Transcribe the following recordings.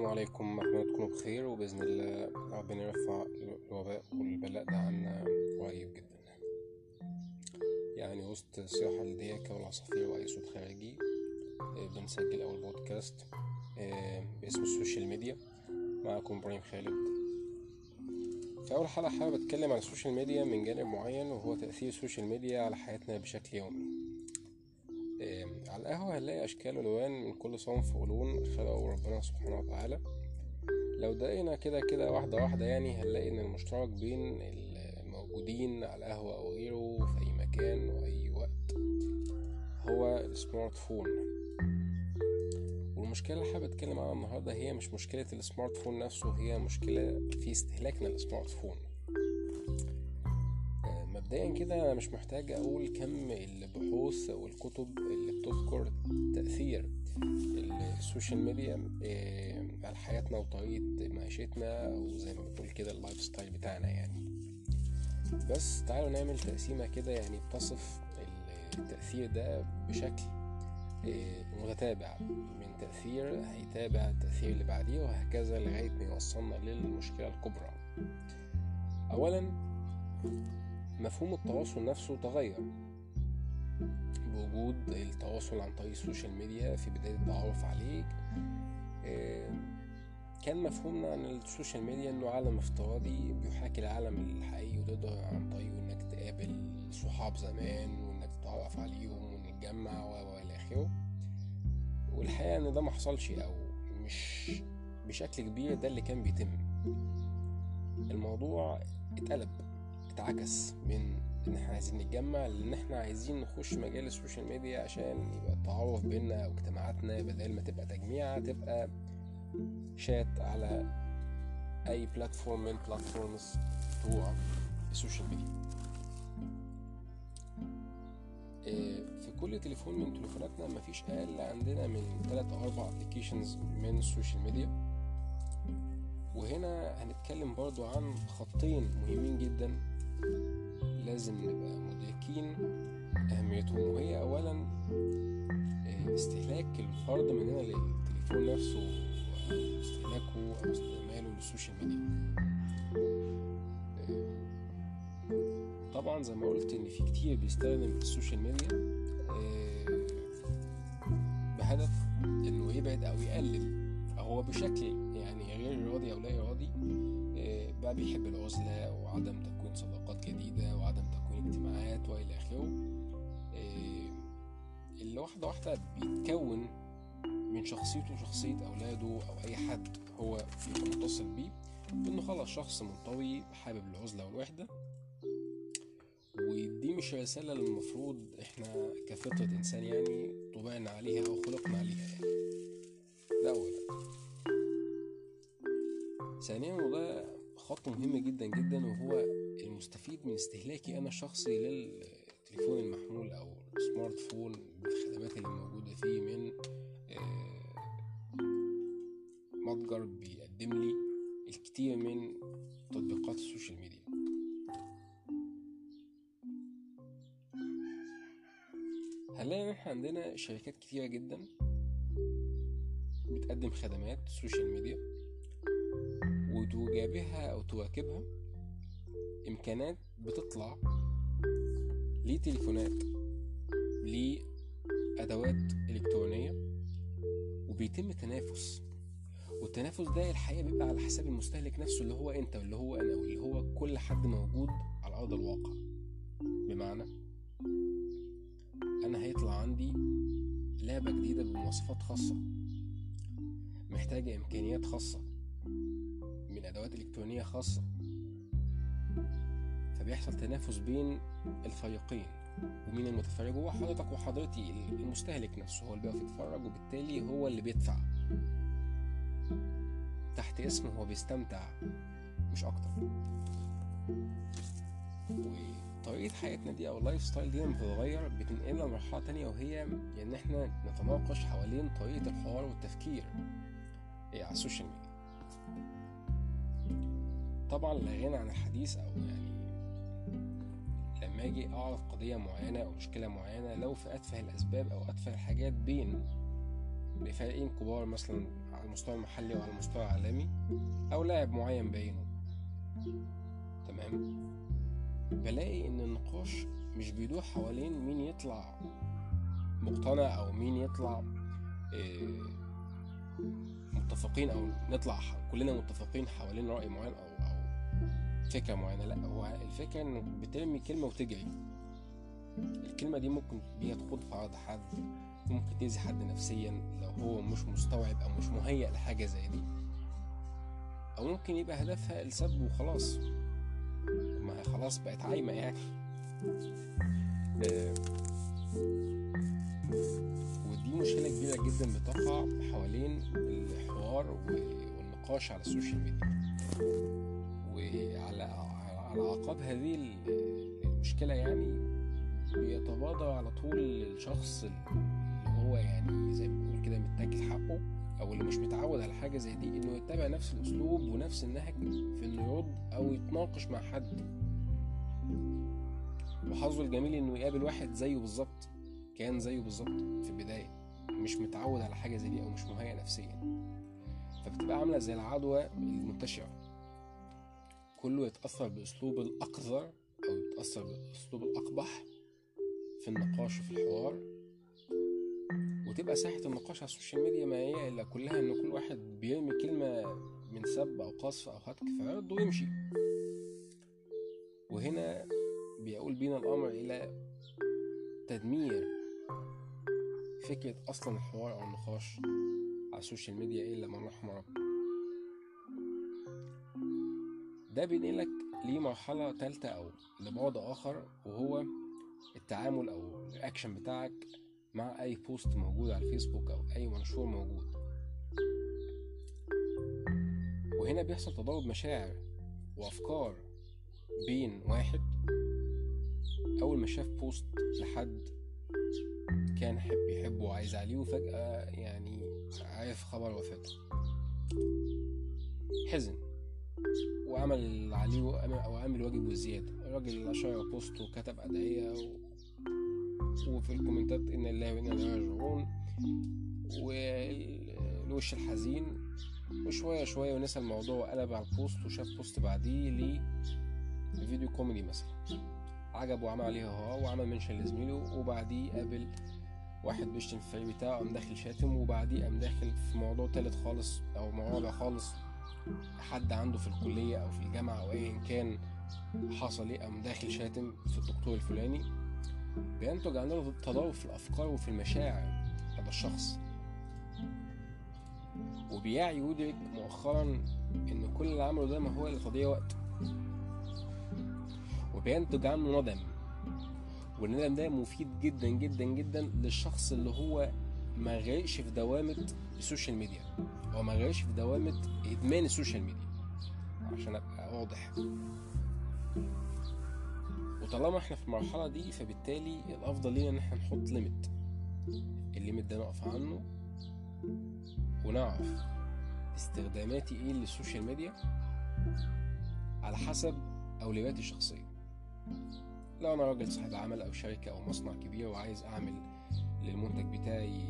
السلام عليكم أتمنى تكونوا بخير وبإذن الله ربنا يرفع الوباء والبلاء ده عنا قريب جدا. يعني وسط صياح الدياكة والعصافير وأي صوت خارجي آه، بنسجل أول بودكاست آه، باسم ال social media. معكم إبراهيم خالد. في أول حلقة حابب أتكلم عن ال social media من جانب معين وهو تأثير ال social media على حياتنا بشكل يومي. القهوة هنلاقي أشكال وألوان من كل صنف ولون خلقه ربنا سبحانه وتعالى. لو دققنا كده كده واحدة واحدة يعني هنلاقي إن المشترك بين الموجودين على القهوة أو غيره في أي مكان وأي وقت هو ال smartphone. والمشكلة اللي حابب أتكلم عنها النهاردة هي مش مشكلة ال smartphone نفسه هي مشكلة في استهلاكنا لل smartphone. آه، مبدئيا كده أنا مش محتاج أقول كم البحوث والكتب بتذكر تأثير ال social media آه، على حياتنا وطريقة معيشتنا أو زي ما بنقول كده ال lifestyle بتاعنا يعني. بس تعالوا نعمل تقسيمة كده يعني بتصف التأثير ده بشكل آه، متتابع. من تأثير هيتابع التأثير اللي بعديه وهكذا لغاية ما يوصلنا للمشكلة الكبرى. أولا مفهوم التواصل نفسه تغير. بوجود التواصل عن طريق ال social media في بداية التعرف عليه آه، كان مفهومنا عن ال social media إنه عالم افتراضي بيحاكي العالم الحقيقي وتقدر عن طريقه إنك تقابل صحاب زمان وإنك تتعرف عليهم ونتجمع و إلى آخره. والحقيقة إن ده محصلش أو مش بشكل كبير ده اللي كان بيتم. الموضوع اتقلب اتعكس من إن إحنا عايزين نتجمع لأن إحنا عايزين نخش مجال ال social media عشان يبقى التعارف بينا أو اجتماعاتنا بدل ما تبقى تجميع تبقى شات على أي platform من platforms بتوع ال social media. إيه، في كل تليفون من تليفوناتنا مفيش أقل عندنا من 3 أو 4 applications من ال social media. وهنا هنتكلم برضو عن خطين مهمين جدا. لازم نبقى مدركين أهميتهم. وهي أولا آه، استهلاك الفرد مننا للتليفون نفسه أو استهلاكه أو استعماله لل social media. آه، طبعا زي ما قلت إن في كتير بيستخدم ال social media آه، بهدف إنه يبعد أو يقلل أو هو بشكل يعني غير إرادي أو لا إرادي بقى بيحب العزلة وعدم تكوين صداقات جديدة وعدم اجتماعات وإلى آخره. آه، اللي واحدة واحدة بيتكون من شخصيته وشخصية أولاده أو أي حد هو متصل بيه إنه خلاص شخص منطوي حابب العزلة والوحدة. ودي مش رسالة المفروض إحنا كفطرة إنسان يعني طبعنا عليها أو خلقنا عليها يعني. ده أولا ثانيا وده خط مهم جدا جدا وهو المستفيد من استهلاكي أنا الشخصي للتليفون المحمول أو ال smartphone بالخدمات اللي موجودة فيه من آه، متجر بيقدم لي الكثير من تطبيقات ال social media. هنلاقي ان إحنا عندنا شركات كتيرة جدا بتقدم خدمات social media. وتجابهها أو تواكبها إمكانات بتطلع لتليفونات لأدوات إلكترونية وبيتم تنافس. والتنافس ده الحقيقة بيبقى على حساب المستهلك نفسه اللي هو أنت واللي هو أنا واللي هو كل حد موجود على أرض الواقع. بمعنى أنا هيطلع عندي لعبة جديدة بمواصفات خاصة محتاجة إمكانيات خاصة. من أدوات إلكترونية خاصة. فبيحصل تنافس بين الفريقين ومين المتفرج هو حضرتك وحضرتي المستهلك نفسه. هو اللي بيقف يتفرج وبالتالي هو اللي بيدفع. تحت اسمه هو بيستمتع مش أكتر. وطريقة حياتنا دي أو ال lifestyle دي لما بتتغير بتنقلنا لمرحلة تانية وهي إن إحنا نتناقش حوالين طريقة الحوار والتفكير إيه على ال social media. طبعا لا غنى عن الحديث أو يعني لما أجي أعرف قضية معينة أو مشكلة معينة لو في أتفه الأسباب أو أتفه الحاجات بين بفريقين كبار مثلا على المستوى المحلي وعلى المستوى العالمي أو لاعب معين بعينه. تمام؟ بلاقي إن النقاش مش بيدور حوالين مين يطلع مقتنع أو مين يطلع آه، متفقين أو نطلع كلنا متفقين حوالين رأي معين أو أو فكرة معينة. لا هو الفكرة انك بترمي كلمة وتجري. الكلمة دي ممكن بيها تخوض في عرض حد ممكن تأذي حد نفسيا لو هو مش مستوعب أو مش مهيأ لحاجة زي دي. أو ممكن يبقى هدفها السب وخلاص. ما هي خلاص بقت عايمة يعني. آه، ودي مشكلة كبيرة جدا بتقع حوالين الحوار والنقاش على ال social media. وعلى على أعقاب هذه المشكلة يعني بيتبادر على طول الشخص اللي هو يعني زي ما بنقول كده متاكل حقه أو اللي مش متعود على حاجة زي دي إنه يتبع نفس الأسلوب ونفس النهج في إنه يرد أو يتناقش مع حد. وحظه الجميل إنه يقابل واحد زيه بالظبط كان زيه بالظبط في البداية مش متعود على حاجة زي دي أو مش مهيئ نفسيا. فبتبقى عاملة زي العدوى المنتشرة. كله يتأثر باسلوب الأقذر أو يتأثر باسلوب الأقبح في النقاش وفي الحوار. وتبقى ساحة النقاش على ال social media ما هي إلا كلها إن كل واحد بيرمي كلمة من سب أو قصف أو هتك فيرد ويمشي. وهنا بيؤول بينا الأمر إلى تدمير فكرة أصلا الحوار أو النقاش على السوشيال ميديا إلا من رحم ربي ده بينقلك لمرحلة تالتة أو لبعد آخر وهو التعامل أو الأكشن بتاعك مع أي post موجود على الفيسبوك أو أي منشور موجود. وهنا بيحصل تضارب مشاعر وأفكار بين واحد. أول ما شاف post لحد كان حب يحبه وعايز عليه وفجأة يعني عارف خبر وفاته. حزن. وعمل عليه وعمل واجب وزيادة. الراجل share post وكتب أدعية و... وفي الكومنتات إنا لله وإنا إليه راجعون. والوش الحزين وشوية شوية ونسى الموضوع وقلب على ال post وشاف post بعديه لفيديو كوميدي مثلا. عجبه وعمل عليها هو وعمل منشن لزميله وبعديه قابل واحد بيشتم في الفريق بتاعه قام داخل شاتم وبعديه قام داخل في موضوع تالت خالص أو رابع خالص. حد عنده في الكلية أو في الجامعة أو ايا كان حصل إيه قام داخل شاتم في الدكتور الفلاني. بينتج عننا تضارب في الأفكار وفي المشاعر هذا الشخص. وبيعي ويدرك مؤخرا إن كل اللي عمله ده ما هو إلا تضييع وقت. وبينتج عنه ندم. والندم ده مفيد جدا جدا جدا للشخص اللي هو ما غرقش في دوامة ال social media. أو ما غرقش في دوامة إدمان ال social media. عشان أبقى واضح. وطالما إحنا في المرحلة دي فبالتالي الأفضل لينا إن إحنا نحط limit ال limit ده نقف عنه ونعرف استخداماتي إيه للسوشيال ميديا على حسب أولوياتي الشخصية. لو أنا راجل صاحب عمل أو شركة أو مصنع كبير وعايز أعمل للمنتج بتاعي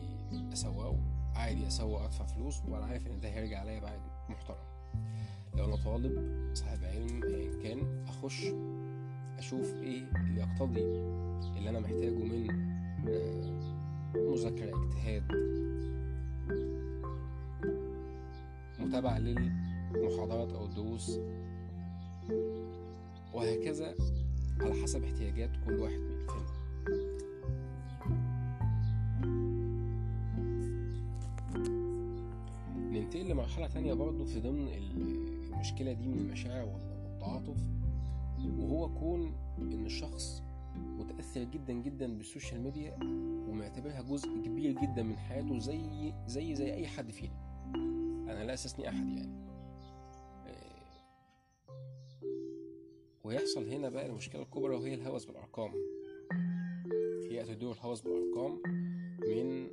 أسوقه عادي أسوق أدفع فلوس وأنا عارف إن ده هيرجع عليا بعد محترم. لو أنا طالب صاحب علم أيا كان أخش أشوف إيه اللي يقتضي اللي أنا محتاجه من مذاكرة اجتهاد متابعة للمحاضرات أو الدروس وهكذا على حسب احتياجات كل واحد فينا ننتقل لمرحلة تانية برضو في ضمن المشكلة دي من المشاعر والتعاطف وهو كون إن الشخص متأثر جدا جدا بال social media ومعتبرها جزء كبير جدا من حياته زي زي زي أي حد فينا. أنا لا أستثني أحد يعني. ويحصل هنا بقى المشكلة الكبرى وهي الهوس بالأرقام. يأتي دور الهوس بالأرقام من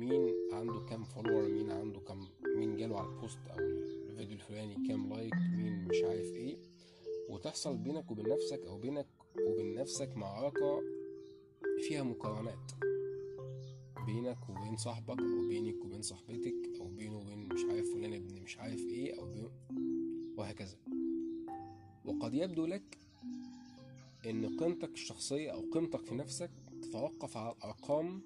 مين عنده كام follower مين عنده كام مين جاله على ال post أو الفيديو الفلاني كام like مين مش عارف إيه. وتحصل بينك وبين نفسك أو بينك وبين نفسك معركة فيها مقارنات بينك وبين صاحبك أو بينك وبين صاحبتك أو بينه وبين مش عارف فلان ابن مش عارف إيه أو بين وهكذا. وقد يبدو لك إن قيمتك الشخصية أو قيمتك في نفسك تتوقف على الأرقام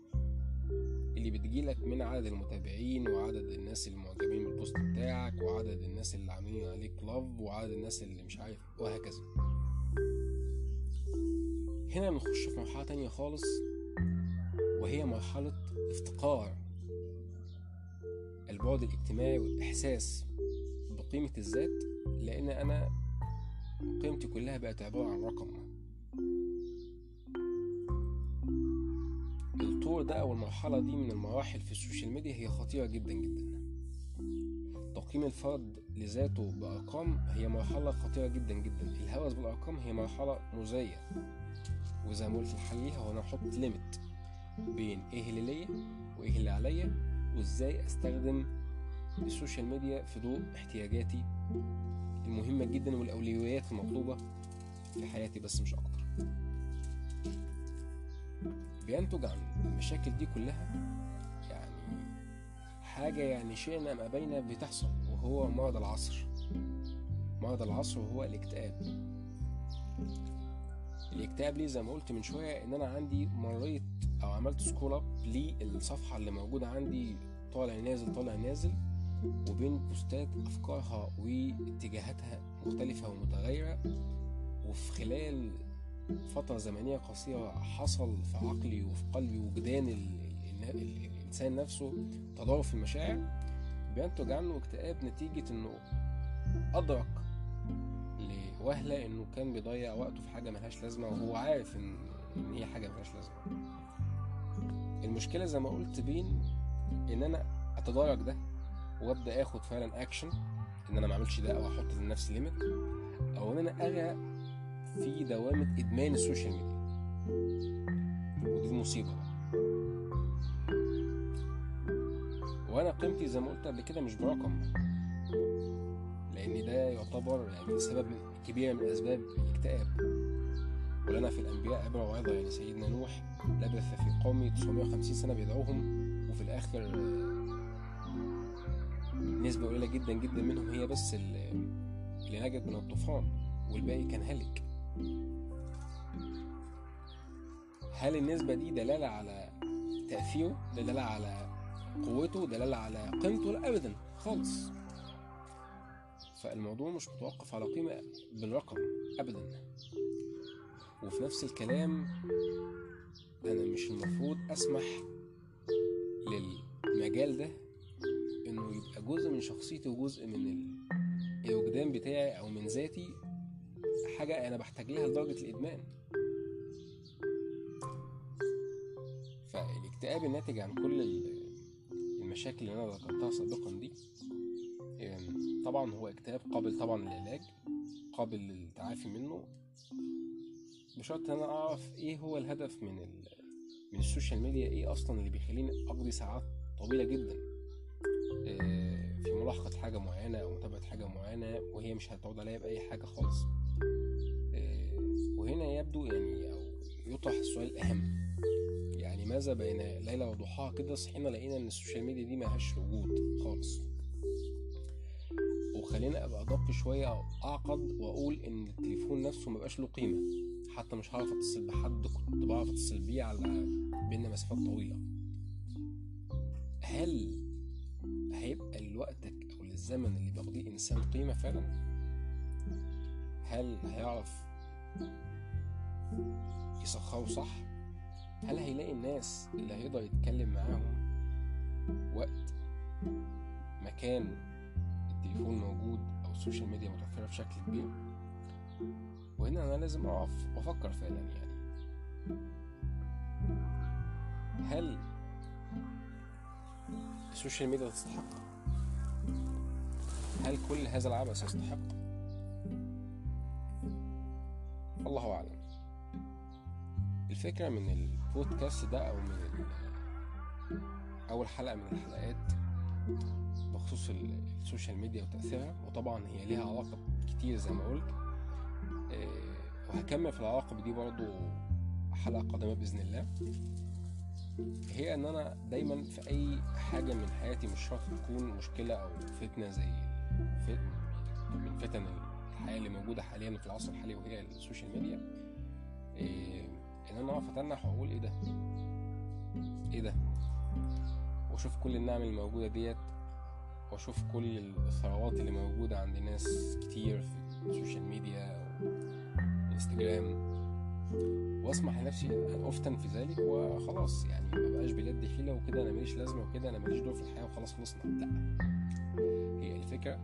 اللي بتجيلك من عدد المتابعين وعدد الناس المعجبين بالبوست بتاعك وعدد الناس اللي عاملين عليك لاف وعدد الناس اللي مش عارف وهكذا. هنا بنخش في مرحلة تانية خالص وهي مرحلة افتقار البعد الاجتماعي والإحساس بقيمة الذات لأن أنا قيمتي كلها بقت عبارة عن رقم. ده أو المرحلة دي من المراحل في ال social media هي خطيرة جدا جدا. تقييم الفرد لذاته بأرقام هي مرحلة خطيرة جدا جدا. الهوس بالأرقام هي مرحلة مؤذية. وزي ما قلت الحل ليها هو أنا أحط limit بين إيه اللي ليا وإيه اللي عليا وإزاي أستخدم ال social media في ضوء احتياجاتي المهمة جدا والأولويات المطلوبة في حياتي بس مش أكتر. بينتج عن المشاكل دي كلها يعني حاجة يعني شئنا أم أبينا بتحصل وهو مرض العصر. مرض العصر وهو الاكتئاب. الاكتئاب ليه زي ما قلت من شوية إن أنا عندي مريت أو عملت scroll up للصفحة اللي موجودة عندي طالع نازل طالع نازل وبين posts ات أفكارها واتجاهاتها مختلفة ومتغيرة وفي خلال فترة زمنية قصيرة حصل في عقلي وفي قلبي وجدان الإنسان نفسه تضارب في المشاعر بينتج عنه اكتئاب نتيجة إنه أدرك لوهلة إنه كان بيضيع وقته في حاجة ملهاش لازمة وهو عارف إن إن هي حاجة ملهاش لازمة. المشكلة زي ما قلت بين إن أنا أتدارك ده وأبدأ آخد فعلا اكشن إن أنا ما أعملش ده أو أحط لنفسي limit أو إن أنا ارجع في دوامة إدمان السوشيال ميديا. ودي المصيبه بقى. وأنا قيمتي زي ما قلت قبل كده مش برقم لأن ده يعتبر يعني سبب كبير من أسباب الاكتئاب. ولنا في الأنبياء عبره وعظه يعني سيدنا نوح لبث في قومه 950 سنة بيدعوهم وفي الآخر نسبة قليلة جدا جدا منهم هي بس اللي نجت من الطوفان والباقي كان هلك. هل النسبة دي دلالة على تأثيره دلالة على قوته دلالة على قيمته؟ لا أبدا خالص. فالموضوع مش متوقف على قيمة بالرقم أبدا. وفي نفس الكلام أنا مش المفروض أسمح للمجال ده إنه يبقى جزء من شخصيتي وجزء من الوجدان بتاعي أو من ذاتي حاجة أنا بحتاج لها لدرجة الإدمان. فالاكتئاب الناتج عن كل المشاكل اللي أنا ذكرتها سابقا دي طبعا هو اكتئاب قابل طبعا للعلاج قابل للتعافي منه بشرط إن أنا أعرف إيه هو الهدف من من السوشيال ميديا إيه أصلا اللي بيخليني أقضي ساعات طويلة جدا. في ملاحقة حاجة معينة أو متابعة حاجة معينة وهي مش هتعود عليا بأي حاجة خالص. وهنا يبدو يعني أو يطرح السؤال الأهم يعني ماذا بين ليلة وضحاها كده صحينا لقينا إن السوشيال ميديا دي ملهاش وجود خالص. وخلينا أبقى أدق شوية أو أعقد وأقول إن التليفون نفسه مبقاش له قيمة. حتى مش هعرف أتصل بحد كنت بعرف أتصل بيه على بينا مسافات طويلة. هل هيبقى لوقتك أو للزمن اللي بيقضيه إنسان قيمة فعلا؟ هل هيعرف يسخره صح؟ هل هيلاقي الناس اللي هيقدر يتكلم معاهم وقت مكان التليفون موجود أو السوشيال ميديا متوفرة بشكل كبير؟ وهنا أنا لازم أقف وأفكر فعلا يعني. هل السوشيال ميديا تستحق؟ هل كل هذا العبث يستحق؟ الله أعلم. الفكرة من البودكاست ده أو من أول حلقة من الحلقات بخصوص السوشيال ميديا وتأثيرها وطبعا هي ليها عواقب كتير زي ما قلت وهكمل في العواقب دي برضو حلقة قادمة بإذن الله. هي إن أنا دايما في أي حاجة من حياتي مش شرط تكون مشكلة أو فتنة زي من فتن الحياة اللي موجودة حاليا في العصر الحالي وهي السوشيال ميديا. إيه إن أنا أقف أتنح وأقول إيه ده؟ إيه ده؟ وأشوف كل النعم الموجوده ديت وأشوف كل الثروات اللي موجودة عند ناس كتير في السوشيال ميديا انستجرام وأسمح لنفسي إن أفتن في ذلك وخلاص يعني ما بقاش بجد حيلة وكده أنا ماليش لازمة وكده أنا ماليش دور في الحياة وخلاص خلصنا. لا. هي الفكرة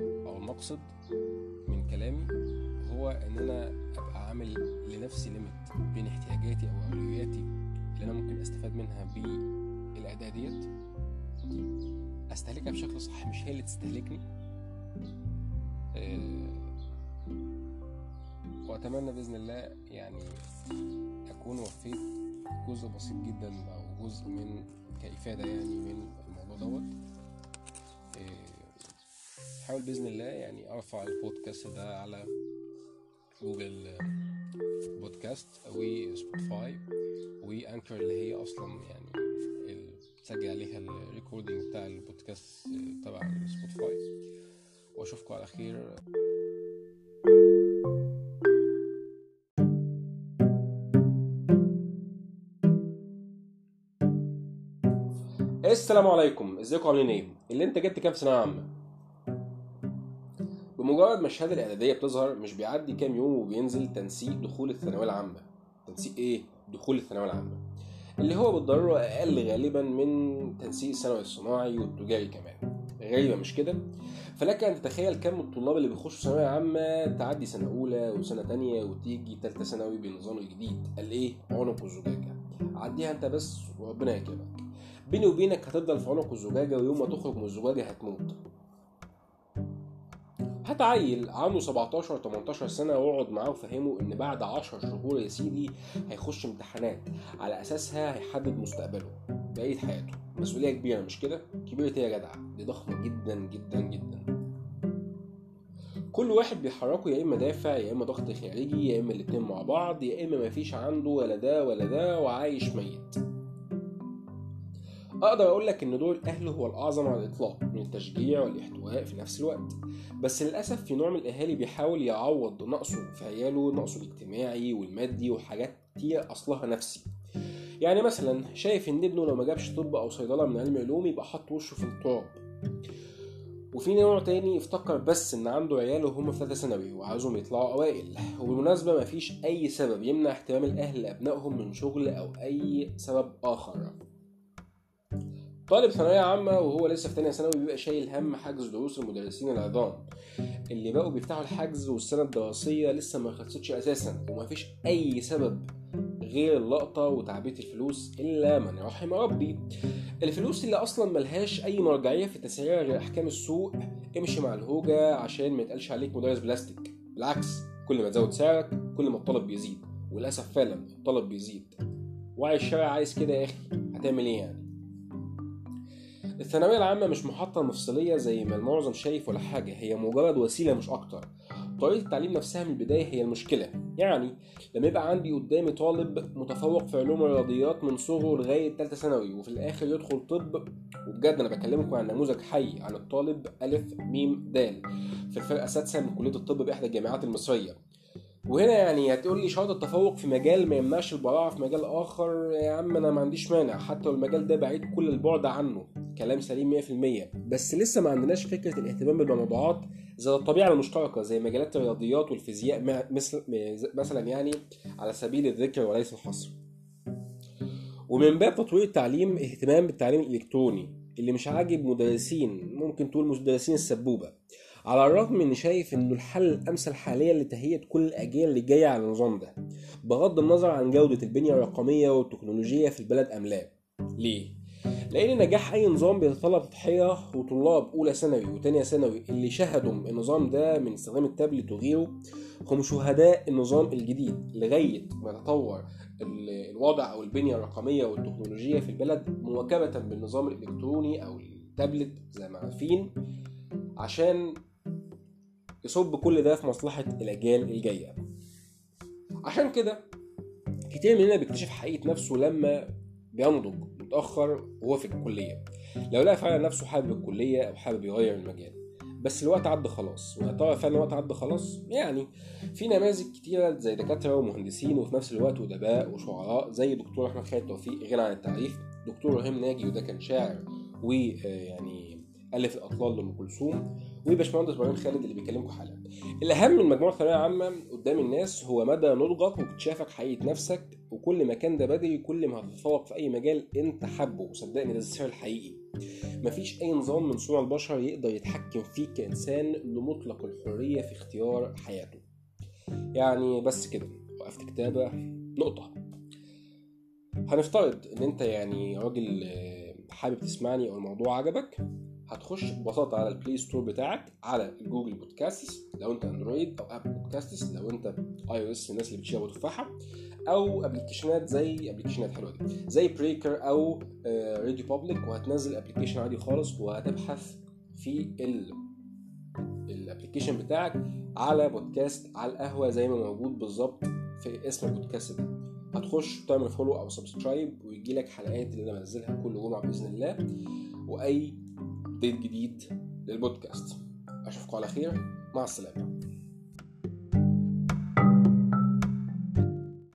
أو المقصد من كلامي هو إن أنا أبقى عامل لنفسي ليميت بين احتياجاتي أو أولوياتي اللي أنا ممكن أستفاد منها بالاداه ديت أستهلكها بشكل صح مش هي اللي تستهلكني. أه وأتمنى بإذن الله يعني أكون وفيت جزء بسيط جدا أو جزء من كإفادة يعني من الموضوع دوت. حاول بإذن الله يعني أرفع البودكاست ده على جوجل بودكاست أو سبوتيفاي Anchor اللي هي أصلا يعني بتسجل عليها ال recording بتاع البودكاست تبع سبوتيفاي. وأشوفكم على خير. السلام عليكم. إزيكم عاملين إيه؟ اللي أنت جبت كام في ثانوية عامة؟ بمجرد ما الشهاده الإعدادية بتظهر مش بيعدي كام يوم وبينزل تنسيق دخول الثانوية العامة. تنسيق إيه؟ دخول الثانوية العامة. اللي هو بالضرورة أقل غالبا من تنسيق الثانوي الصناعي والتجاري كمان. غريبة مش كده؟ فلك أن تتخيل كم الطلاب اللي بيخشوا ثانوية عامة تعدي سنة أولى وسنة تانية وتيجي ثالثه ثانوي بالنظام الجديد قال إيه؟ عنق الزجاجة. عديها أنت بس وربنا يكرمك بيني وبينك هتفضل في عنق الزجاجة ويوم ما تخرج من الزجاجة هتموت. هات عيل عنده 17 18 سنة واقعد معاه وفهمه إن بعد 10 شهور يا سيدي هيخش امتحانات على أساسها هيحدد مستقبله بقية حياته. مسؤولية كبيرة مش كده؟ كبيرة إيه يا جدع؟ دي ضخمة جدا جدا جدا. كل واحد بيحركه يا إما دافع يا إما ضغط خارجي يا إما الاتنين مع بعض يا إما مفيش عنده ولا ده ولا ده وعايش ميت. أقدر أقول لك إن دور الأهل هو الأعظم على الإطلاق من التشجيع والاحتواء في نفس الوقت. بس للأسف في نوع من الأهالي بيحاول يعوض نقصه في عياله نقصه الاجتماعي والمادي وحاجات كتير أصلها نفسي. يعني مثلا شايف إن ابنه لو ما جابش طب أو صيدلة من علم علوم يبقى حط وشه في التراب. وفي نوع تاني يفتكر بس إن عنده عياله وهم في ثالثة ثانوي وعايزهم يطلعوا أوائل. وبالمناسبة مفيش أي سبب يمنع اهتمام الأهل لأبنائهم من شغل أو أي سبب آخر. طالب ثانوية عامة وهو لسه في تانية ثانوي بيبقى شايل هم حجز دروس المدرسين العظام. اللي بقوا بيفتحوا الحجز والسنة الدراسية لسه ما خلصتش أساسا ومفيش أي سبب غير اللقطة وتعبئة الفلوس إلا من رحم ربي. الفلوس اللي أصلا ملهاش أي مرجعية في تسعيرها غير أحكام السوق امشي مع الهوجة عشان ما يتقالش عليك مدرس بلاستيك. بالعكس كل ما تزود سعرك كل ما الطلب بيزيد. وللأسف فعلا الطلب بيزيد. وعي الشارع عايز كده يا أخي. هتعمل إيه يعني؟ الثانوية العامة مش محطة مفصلية زي ما المعظم شايف ولا حاجة هي مجرد وسيلة مش أكتر. طريقة التعليم نفسها من البداية هي المشكلة. يعني لما يبقى عندي قدامي طالب متفوق في علوم الرياضيات من صغره لغاية تالتة ثانوي وفي الآخر يدخل طب وبجد أنا بكلمكم عن نموذج حي عن الطالب ألف ميم د في الفرقة السادسة من كلية الطب بإحدى الجامعات المصرية. وهنا يعني هتقول لي شهاده التفوق في مجال ما يمنعش البراعه في مجال آخر يا عم أنا ما عنديش مانع حتى لو المجال ده بعيد كل البعد عنه. كلام سليم 100% بس لسه ما عندناش فكرة الاهتمام بالموضوعات ذات الطبيعة المشتركة زي مجالات الرياضيات والفيزياء مثل مثلا يعني على سبيل الذكر وليس الحصر. ومن باب تطوير التعليم اهتمام بالتعليم الإلكتروني اللي مش عاجب مدرسين ممكن تقول مدرسين السبوبة. على الرغم من شايف إنه الحل الأمثل حاليا لتهيئة كل الأجيال اللي جاية على النظام ده بغض النظر عن جودة البنية الرقمية والتكنولوجية في البلد أم لا. ليه؟ لأن نجاح أي نظام بيتطلب تضحية وطلاب أولى ثانوي وتانية ثانوي اللي شهدوا النظام ده من استخدام التابلت وغيره هم شهداء النظام الجديد لغاية ما تطور الوضع أو البنية الرقمية والتكنولوجية في البلد مواكبة بالنظام الإلكتروني أو التابلت زي ما عارفين عشان يصب كل ده في مصلحة الأجيال الجاية. عشان كده كتير مننا بيكتشف حقيقة نفسه لما بينضج متأخر وهو في الكلية. لو لقى فعلا نفسه حابب الكلية أو حابب يغير المجال. بس الوقت عدى خلاص. ويا ترى فعلا الوقت عدى خلاص. يعني في نماذج كتيرة زي دكاترة ومهندسين وفي نفس الوقت أدباء وشعراء زي دكتور أحمد خالد توفيق غنى عن التعريف. دكتور رهيم ناجي وده كان شاعر ويعني ألف الأطلال لأم كلثوم. وباشمهندس إبراهيم خالد اللي بيكلمكم حالا. الأهم من مجموعة ثانوية عامة قدام الناس هو مدى نضجك واكتشافك حقيقة نفسك وكل ما كان ده بدري كل ما هتتفوق في أي مجال أنت حابه. وصدقني ده السر الحقيقي. مفيش أي نظام من صنع البشر يقدر يتحكم فيك كإنسان لمطلق الحرية في اختيار حياته. يعني بس كده وقفت كتابة. نقطة. هنفترض إن أنت يعني راجل حابب تسمعني أو الموضوع عجبك هتخش ببساطة على ال Play Store بتاعك على Google Podcasts لو أنت Android أو Apple Podcasts لو أنت iOS الناس اللي بتشيل تفاحة. أو application ات زي application ات حلوة دي. زي Breaker أو RadioPublic وهتنزل application عادي خالص وهتبحث في ال ال application بتاعك على بودكاست على القهوة زي ما موجود بالظبط في اسم البودكاست ده. هتخش تعمل follow أو subscribe ويجي لك حلقات اللي أنا بنزلها كل جمعة بإذن الله وأي update جديد للبودكاست. أشوفكم على خير. مع السلامة.